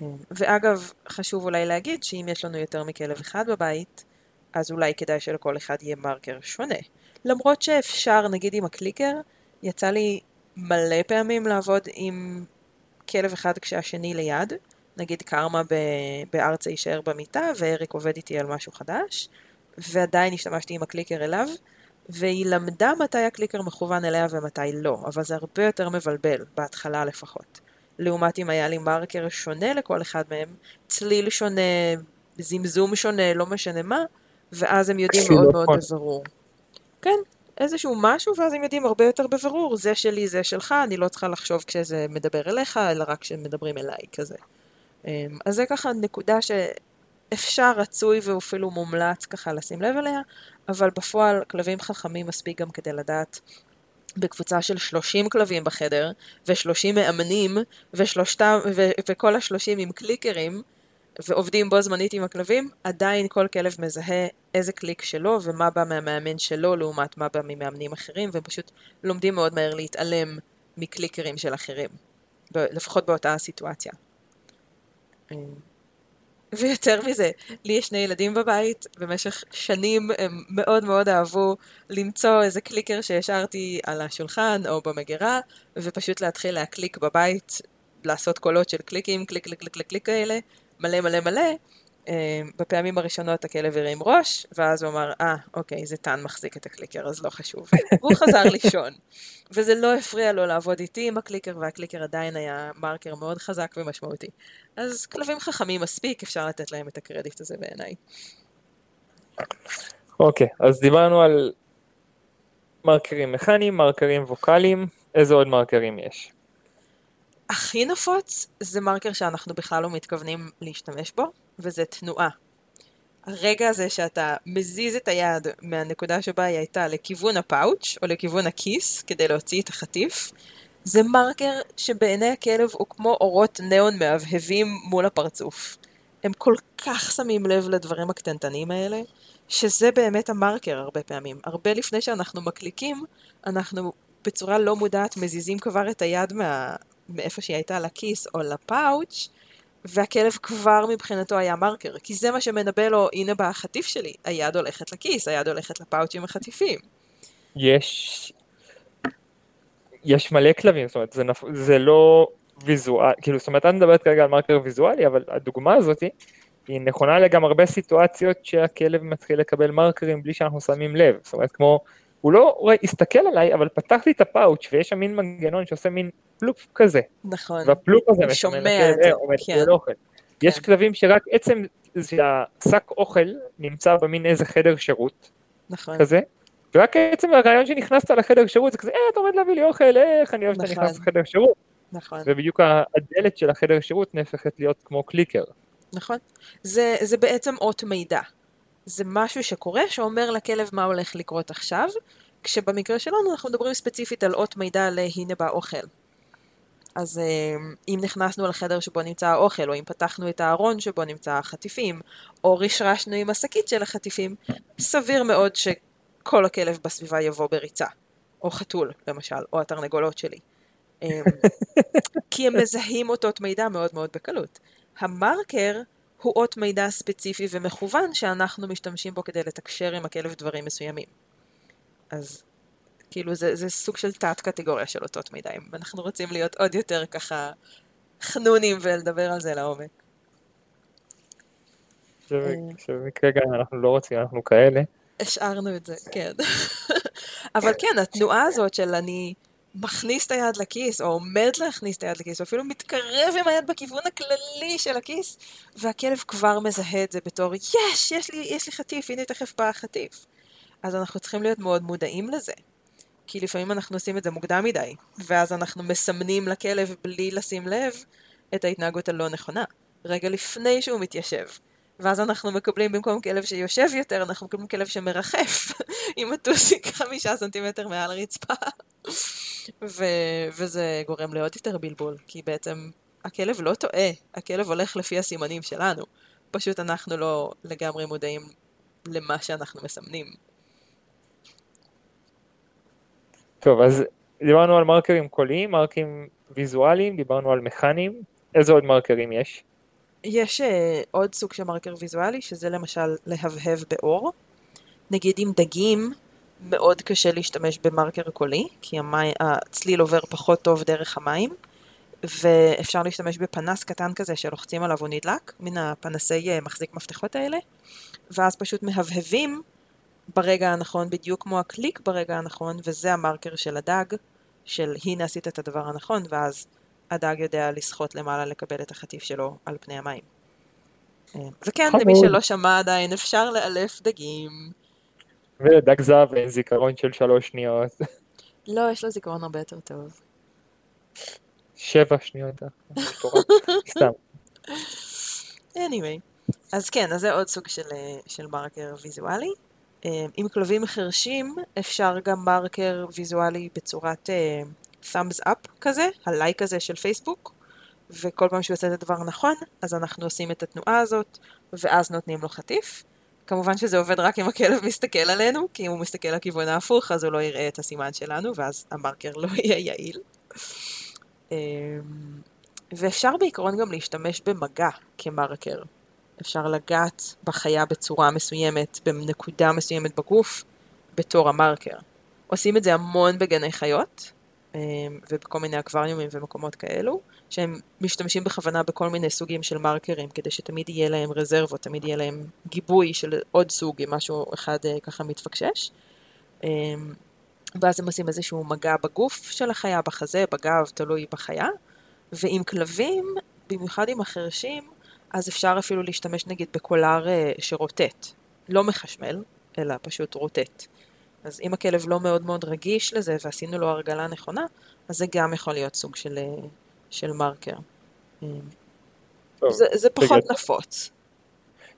אה, ואגב, חשוב אולי להגיד שאם יש לנו יותר מכלב אחד בבית, אז אולי כדאי שלכל אחד יהיה מרקר שונה. למרות שאפשר, נגיד עם הקליקר, יצא לי מלא פעמים לעבוד עם כלב אחד כשהשני ליד, נגיד קרמה ב- בארצה יישאר במיטה, ואריק עובד איתי על משהו חדש, ועדיין השתמשתי עם הקליקר אליו, והיא למדה מתי הקליקר מכוון אליה ומתי לא, אבל זה הרבה יותר מבלבל, בהתחלה לפחות. לעומת אם היה לי מרקר שונה לכל אחד מהם, צליל שונה, זמזום שונה, לא משנה מה, ואז הם יודעים מאוד מאוד. בבירור. כן, איזשהו משהו, ואז הם יודעים הרבה יותר בבירור, זה שלי, זה שלך, אני לא צריכה לחשוב כשזה מדבר אליך, אלא רק כשמדברים אליי, כזה. אמ, אז זה ככה נקודה שאפשר, רצוי ואפילו מומלץ ככה לשים לב אליה, אבל בפועל כלבים חכמים מספיק גם כדי לדעת בקבוצה של 30 כלבים בחדר, ו-30 מאמנים, ושלושתם, ו- וכל ה-30 עם קליקרים, ועובדים בו זמנית עם הכלבים, עדיין כל כלב מזהה איזה קליק שלו ומה בא מהמאמן שלו לעומת מה בא ממאמנים אחרים, ופשוט לומדים מאוד מהר להתעלם מקליקרים של אחרים, לפחות באותה הסיטואציה. ויותר מזה, לי יש שני ילדים בבית, במשך שנים הם מאוד מאוד אהבו למצוא איזה קליקר שהשארתי על השולחן או במגירה, ופשוט להתחיל להקליק בבית, לעשות קולות של קליקים, קליק קליק קליק קליק כאלה, מלא מלא מלא. אה, בפעמים הראשונות הכלב הרים ראש, ואז הוא אמר, אה, אה, אוקיי, זאת את מחזיק את הקליקר, אז לא חשוב. <laughs> והוא חזר לישון. וזה לא הפריע לו לעבוד איתי עם הקליקר, והקליקר עדיין היה מרקר מאוד חזק ומשמעותי. אז כלבים חכמים מספיק, אפשר לתת להם את הקרדיט הזה בעיניי. אוקיי, okay, אז דיברנו על מרקרים מכניים, מרקרים ווקאליים, איזה עוד מרקרים יש? הכי נפוץ זה מרקר שאנחנו בכלל לא מתכוונים להשתמש בו, וזה תנועה. הרגע הזה שאתה מזיז את היד מהנקודה שבה היא הייתה לכיוון הפאוץ' או לכיוון הכיס כדי להוציא את החטיף, זה מרקר שבעיני הכלב הוא כמו אורות ניאון מהבהבים מול הפרצוף. הם כל כך שמים לב לדברים הקטנטנים האלה, שזה באמת המרקר הרבה פעמים. הרבה לפני שאנחנו מקליקים, אנחנו בצורה לא מודעת מזיזים כבר את היד מה... מאיפה שהיא הייתה לכיס או לפאוץ', והכלב כבר מבחינתו היה מרקר, כי זה מה שמנבא לו, הנה בא החטיף שלי, היד הולכת לכיס, היד הולכת לפאוץ' עם החטיפים. יש, יש מלא כלבים, זאת אומרת, זה, נפ... זה לא ויזואל, כאילו, זאת אומרת, את מדברת כרגע על מרקר ויזואלי, אבל הדוגמה הזאת היא נכונה לגם הרבה סיטואציות שהכלב מתחיל לקבל מרקרים בלי שאנחנו שמים לב, זאת אומרת, כמו, הוא לא הסתכל עליי, אבל פתחתי את הפאוץ' ויש שם מין מנגנון שעושה מין פלופ כזה. נכון. והפלופ הזה זה, עומד כן. אוכל. כן. יש כלבים שרק עצם שהשק אוכל נמצא במין איזה חדר שירות, נכון. כזה, ורק עצם הרעיון שנכנסת לחדר שירות זה כזה, אה, אתה עומד להביא לי אוכל, איך אני אוהב שאתה נכון. נכנס לחדר שירות. נכון. ובדיוק הדלת של החדר שירות נהפכת להיות כמו קליקר. נכון. זה, זה בעצם אות מידע. זה משהו שקורה שאומר לכלב מה הולך לקרות עכשיו, כשבמקרה שלנו אנחנו מדברים ספציפית על אות מידע להנה בא אוכל. אז אה, אם נכנסנו לחדר שבו נמצא האוכל, או אם פתחנו את הארון שבו נמצא החטיפים, או רשרשנו עם השקית של החטיפים, סביר מאוד שכל הכלב בסביבה יבוא בריצה. או חתול, למשל, או התרנגולות שלי. אמ, <laughs> כי הם מזהים אותות מידע מאוד מאוד בקלות. המרקר הוא אות מידע ספציפי ומכוון שאנחנו משתמשים בו כדי לתקשר עם הכלב דברים מסוימים. אז כאילו זה, זה סוג של תת קטגוריה של אותות מידע, אם אנחנו רוצים להיות עוד יותר ככה חנונים ולדבר על זה לעומק. שבמקרה גם אנחנו לא רוצים, אנחנו כאלה. השארנו את זה, כן. אבל כן, התנועה הזאת של אני מכניס את היד לכיס, או עומד להכניס את היד לכיס, או אפילו מתקרב עם היד בכיוון הכללי של הכיס, והכלב כבר מזהה את זה בתור, יש, יש לי, יש לי חטיף, הנה תכף בא החטיף. אז אנחנו צריכים להיות מאוד מודעים לזה. כי לפעמים אנחנו עושים את זה מוקדם מדי, ואז אנחנו מסמנים לכלב בלי לשים לב את ההתנהגות הלא נכונה, רגע לפני שהוא מתיישב. ואז אנחנו מקבלים במקום כלב שיושב יותר, אנחנו מקבלים כלב שמרחף <laughs> עם הטוסיק חמישה סנטימטר מעל הרצפה. ו- וזה גורם לעוד יותר בלבול, כי בעצם הכלב לא טועה, הכלב הולך לפי הסימנים שלנו. פשוט אנחנו לא לגמרי מודעים למה שאנחנו מסמנים. טוב, אז דיברנו על מרקרים קוליים, מרקרים ויזואליים, דיברנו על מכניים, איזה עוד מרקרים יש? יש uh, עוד סוג של מרקר ויזואלי, שזה למשל להבהב באור. נגיד עם דגים, מאוד קשה להשתמש במרקר קולי, כי המי, הצליל עובר פחות טוב דרך המים, ואפשר להשתמש בפנס קטן כזה שלוחצים עליו הוא נדלק, מן הפנסי אה, מחזיק מפתחות האלה, ואז פשוט מהבהבים ברגע הנכון, בדיוק כמו הקליק ברגע הנכון, וזה המרקר של הדג, של הנה עשית את הדבר הנכון, ואז הדג יודע לשחות למעלה לקבל את החטיף שלו על פני המים. אה, וכן, למי שלא שמע עדיין, אפשר לאלף דגים. ודג זהב אין זיכרון של שלוש שניות. <laughs> לא, יש לו זיכרון הרבה יותר טוב. שבע שניות, אה, <laughs> סתם. anyway, אז כן, אז זה עוד סוג של, אה, של מרקר ויזואלי. עם כלבים חרשים אפשר גם מרקר ויזואלי בצורת thumbs up כזה, הלייק הזה של פייסבוק, וכל פעם שהוא עושה את הדבר הנכון, אז אנחנו עושים את התנועה הזאת, ואז נותנים לו חטיף. כמובן שזה עובד רק אם הכלב מסתכל עלינו, כי אם הוא מסתכל לכיוון ההפוך, אז הוא לא יראה את הסימן שלנו, ואז המרקר לא יהיה יעיל. אמ, ואפשר בעיקרון גם להשתמש במגע כמרקר. אפשר לגעת בחיה בצורה מסוימת, בנקודה מסוימת בגוף, בתור המרקר. עושים את זה המון בגני חיות, ובכל מיני אקווריומים ומקומות כאלו, שהם משתמשים בכוונה בכל מיני סוגים של מרקרים, כדי שתמיד יהיה להם רזרבות, תמיד יהיה להם גיבוי של עוד סוג, אם משהו אחד אה, ככה מתפקשש. אמ, ואז הם עושים איזשהו מגע בגוף של החיה, בחזה, בגב, תלוי בחיה. ועם כלבים, במיוחד עם החרשים, אז אפשר אפילו להשתמש נגיד בקולר אה, שרוטט. לא מחשמל, אלא פשוט רוטט. אז אם הכלב לא מאוד מאוד רגיש לזה ועשינו לו הרגלה נכונה, אז זה גם יכול להיות סוג של, אה, של מרקר. טוב, זה, זה פחות בגדול, נפוץ.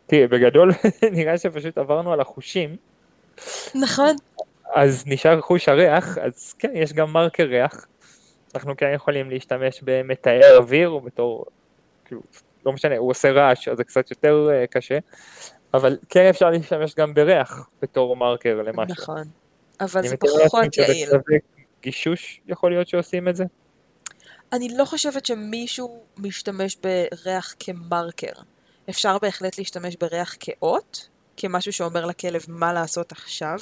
תראי, בגדול <laughs> נראה שפשוט עברנו על החושים. נכון. אז נשאר חוש הריח, אז כן, יש גם מרקר ריח. אנחנו כן יכולים להשתמש במתאר אוויר, או בתור, כאילו, לא משנה, הוא עושה רעש, אז זה קצת יותר uh, קשה, אבל כן אפשר להשתמש גם בריח בתור מרקר למשהו. נכון, אבל זה פחות יעיל. גישוש יכול להיות שעושים את זה? אני לא חושבת שמישהו משתמש בריח כמרקר. אפשר בהחלט להשתמש בריח כאות, כמשהו שאומר לכלב מה לעשות עכשיו,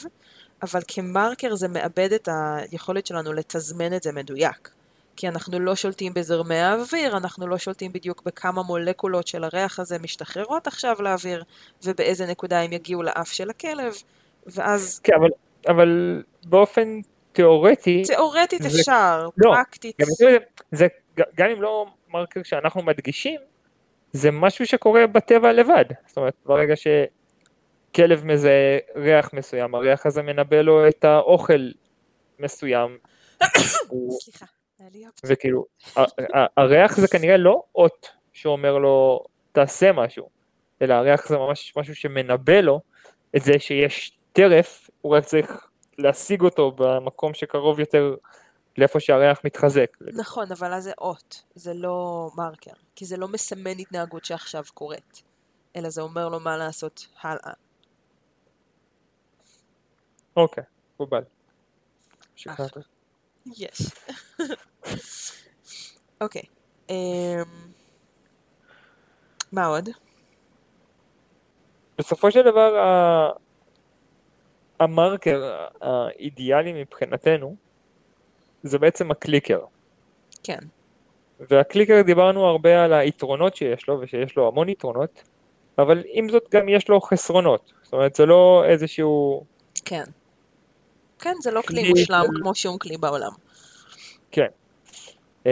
אבל כמרקר זה מאבד את היכולת שלנו לתזמן את זה מדויק. כי אנחנו לא שולטים בזרמי האוויר, אנחנו לא שולטים בדיוק בכמה מולקולות של הריח הזה משתחררות עכשיו לאוויר, ובאיזה נקודה הם יגיעו לאף של הכלב, ואז... כן, אבל, אבל באופן תיאורטי... תיאורטית זה... אפשר, לא, פרקטית. גם, זה, זה, גם אם לא מרקר שאנחנו מדגישים, זה משהו שקורה בטבע לבד. זאת אומרת, ברגע שכלב מזהה ריח מסוים, הריח הזה מנבא לו את האוכל מסוים. <coughs> סליחה. וכאילו, הריח זה כנראה לא אות שאומר לו תעשה משהו, אלא הריח זה ממש משהו שמנבא לו את זה שיש טרף, הוא רק צריך להשיג אותו במקום שקרוב יותר לאיפה שהריח מתחזק. נכון, אבל אז זה אות, זה לא מרקר, כי זה לא מסמן התנהגות שעכשיו קורית, אלא זה אומר לו מה לעשות הלאה. אוקיי, מקובל. יש. <laughs> אוקיי. אמ, מה עוד? בסופו של דבר המרקר האידיאלי מבחינתנו זה בעצם הקליקר. כן. והקליקר דיברנו הרבה על היתרונות שיש לו ושיש לו המון יתרונות, אבל עם זאת גם יש לו חסרונות. זאת אומרת זה לא איזשהו... כן. כן, זה לא כלי מושלם כמו שום כלי בעולם. כן. אמ,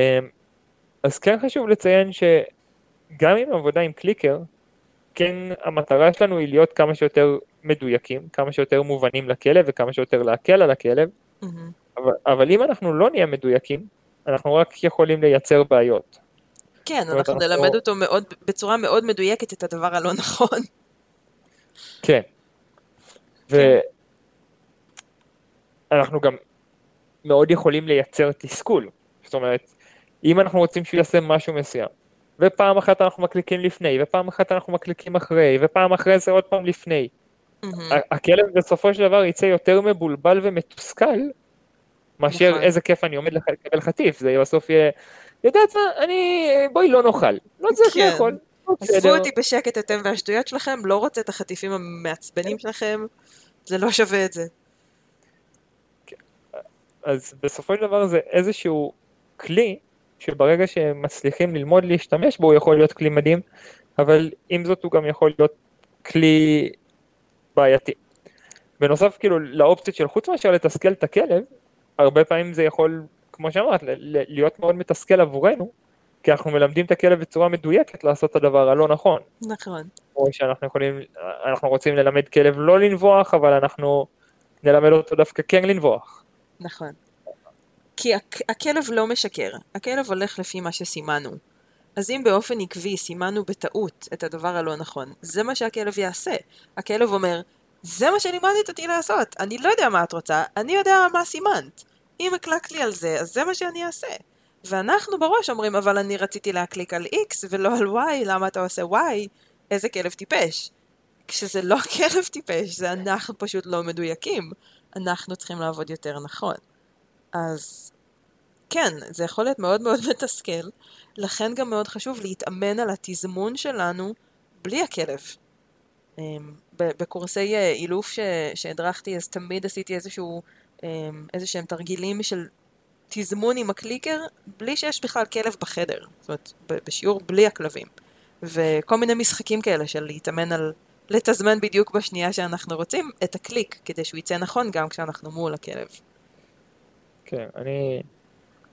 אז כן חשוב לציין שגם עם עבודה עם קליקר, כן המטרה שלנו היא להיות כמה שיותר מדויקים, כמה שיותר מובנים לכלב וכמה שיותר להקל על הכלב, mm-hmm. אבל, אבל אם אנחנו לא נהיה מדויקים, אנחנו רק יכולים לייצר בעיות. כן, אנחנו נלמד אותו מאוד, בצורה מאוד מדויקת את הדבר הלא נכון. כן. כן. ואנחנו גם מאוד יכולים לייצר תסכול. זאת אומרת, אם אנחנו רוצים שהוא יעשה משהו מסוים, ופעם אחת אנחנו מקליקים לפני, ופעם אחת אנחנו מקליקים אחרי, ופעם אחרי זה עוד פעם לפני. Mm-hmm. הכלב בסופו של דבר יצא יותר מבולבל ומתוסכל, מאשר נכון. איזה כיף אני עומד לקבל חטיף, זה בסוף יהיה, יודעת מה, אני, בואי לא נאכל, לא צריך כן. לאכול. עזבו אותי בשקט אתם והשטויות שלכם, לא רוצה את החטיפים המעצבנים שלכם, זה לא שווה את זה. אז בסופו של דבר זה איזשהו כלי שברגע שהם מצליחים ללמוד להשתמש בו הוא יכול להיות כלי מדהים, אבל עם זאת הוא גם יכול להיות כלי בעייתי. בנוסף כאילו לאופציות של חוץ מאשר לתסכל את הכלב, הרבה פעמים זה יכול, כמו שאמרת, להיות מאוד מתסכל עבורנו, כי אנחנו מלמדים את הכלב בצורה מדויקת לעשות את הדבר הלא נכון. נכון. או שאנחנו יכולים, אנחנו רוצים ללמד כלב לא לנבוח, אבל אנחנו נלמד אותו דווקא כן לנבוח. נכון. כי הכ- הכלב לא משקר, הכלב הולך לפי מה שסימנו. אז אם באופן עקבי סימנו בטעות את הדבר הלא נכון, זה מה שהכלב יעשה. הכלב אומר, זה מה שלימדת אותי לעשות, אני לא יודע מה את רוצה, אני יודע מה סימנת. אם הקלקת לי על זה, אז זה מה שאני אעשה. ואנחנו בראש אומרים, אבל אני רציתי להקליק על X ולא על Y, למה אתה עושה Y? איזה כלב טיפש. כשזה לא <laughs> כלב טיפש, זה אנחנו פשוט לא מדויקים. אנחנו צריכים לעבוד יותר נכון. אז כן, זה יכול להיות מאוד מאוד <laughs> מתסכל, לכן גם מאוד חשוב להתאמן על התזמון שלנו בלי הכלב. אמ, בקורסי אה, אילוף שהדרכתי, אז תמיד עשיתי איזשהו, אמ, איזה שהם תרגילים של תזמון עם הקליקר, בלי שיש בכלל כלב בחדר. זאת אומרת, בשיעור בלי הכלבים. וכל מיני משחקים כאלה של להתאמן על לתזמן בדיוק בשנייה שאנחנו רוצים את הקליק, כדי שהוא יצא נכון גם כשאנחנו מול הכלב. כן, אני,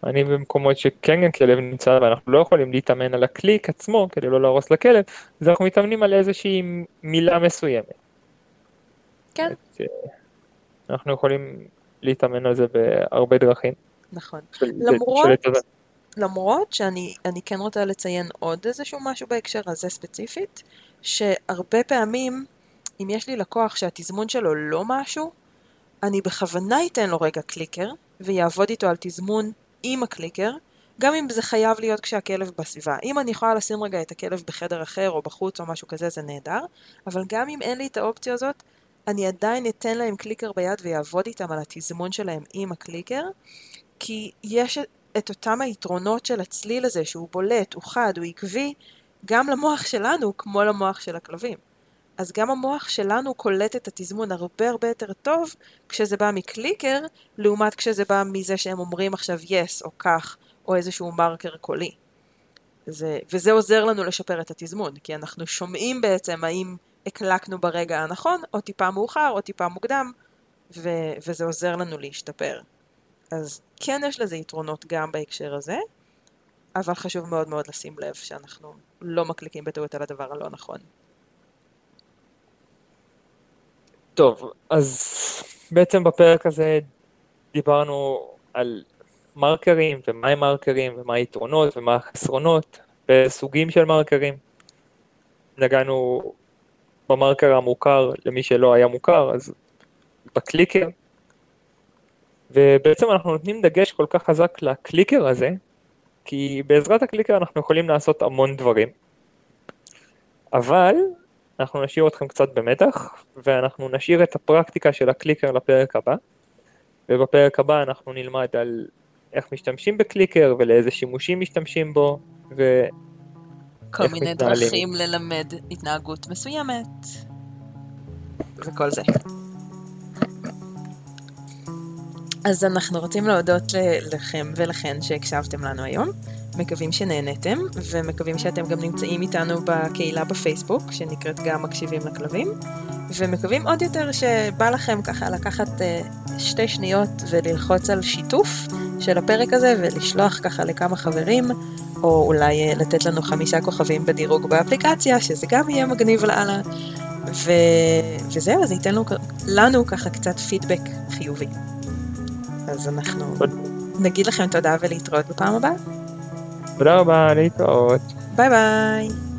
אני במקומות שכן כלב נמצא ואנחנו לא יכולים להתאמן על הקליק עצמו כדי לא להרוס לכלב, אז אנחנו מתאמנים על איזושהי מילה מסוימת. כן. את, אה, אנחנו יכולים להתאמן על זה בהרבה דרכים. נכון. של, למרות, של למרות שאני כן רוצה לציין עוד איזשהו משהו בהקשר הזה ספציפית, שהרבה פעמים, אם יש לי לקוח שהתזמון שלו לא משהו, אני בכוונה אתן לו רגע קליקר, ויעבוד איתו על תזמון עם הקליקר, גם אם זה חייב להיות כשהכלב בסביבה. אם אני יכולה לשים רגע את הכלב בחדר אחר או בחוץ או משהו כזה, זה נהדר, אבל גם אם אין לי את האופציה הזאת, אני עדיין אתן להם קליקר ביד ויעבוד איתם על התזמון שלהם עם הקליקר, כי יש את אותם היתרונות של הצליל הזה, שהוא בולט, הוא חד, הוא עקבי, גם למוח שלנו כמו למוח של הכלבים. אז גם המוח שלנו קולט את התזמון הרבה הרבה יותר טוב כשזה בא מקליקר, לעומת כשזה בא מזה שהם אומרים עכשיו yes או כך, או איזשהו מרקר קולי. זה, וזה עוזר לנו לשפר את התזמון, כי אנחנו שומעים בעצם האם הקלקנו ברגע הנכון, או טיפה מאוחר, או טיפה מוקדם, ו, וזה עוזר לנו להשתפר. אז כן יש לזה יתרונות גם בהקשר הזה, אבל חשוב מאוד מאוד לשים לב שאנחנו לא מקליקים בטעות על הדבר הלא נכון. טוב, אז בעצם בפרק הזה דיברנו על מרקרים ומה הם מרקרים ומה היתרונות ומה החסרונות וסוגים של מרקרים. נגענו במרקר המוכר למי שלא היה מוכר, אז בקליקר. ובעצם אנחנו נותנים דגש כל כך חזק לקליקר הזה, כי בעזרת הקליקר אנחנו יכולים לעשות המון דברים. אבל אנחנו נשאיר אתכם קצת במתח, ואנחנו נשאיר את הפרקטיקה של הקליקר לפרק הבא, ובפרק הבא אנחנו נלמד על איך משתמשים בקליקר ולאיזה שימושים משתמשים בו, ו... כל מיני מתנהלים. דרכים ללמד התנהגות מסוימת, וכל זה. אז אנחנו רוצים להודות לכם ולכן שהקשבתם לנו היום. מקווים שנהנתם, ומקווים שאתם גם נמצאים איתנו בקהילה בפייסבוק, שנקראת גם מקשיבים לכלבים, ומקווים עוד יותר שבא לכם ככה לקחת uh, שתי שניות וללחוץ על שיתוף של הפרק הזה, ולשלוח ככה לכמה חברים, או אולי uh, לתת לנו חמישה כוכבים בדירוג באפליקציה, שזה גם יהיה מגניב לאללה. ו... וזהו, אז ייתן לנו, לנו ככה קצת פידבק חיובי. אז אנחנו נגיד לכם תודה ולהתראות בפעם הבאה. Bye bye, Bye bye.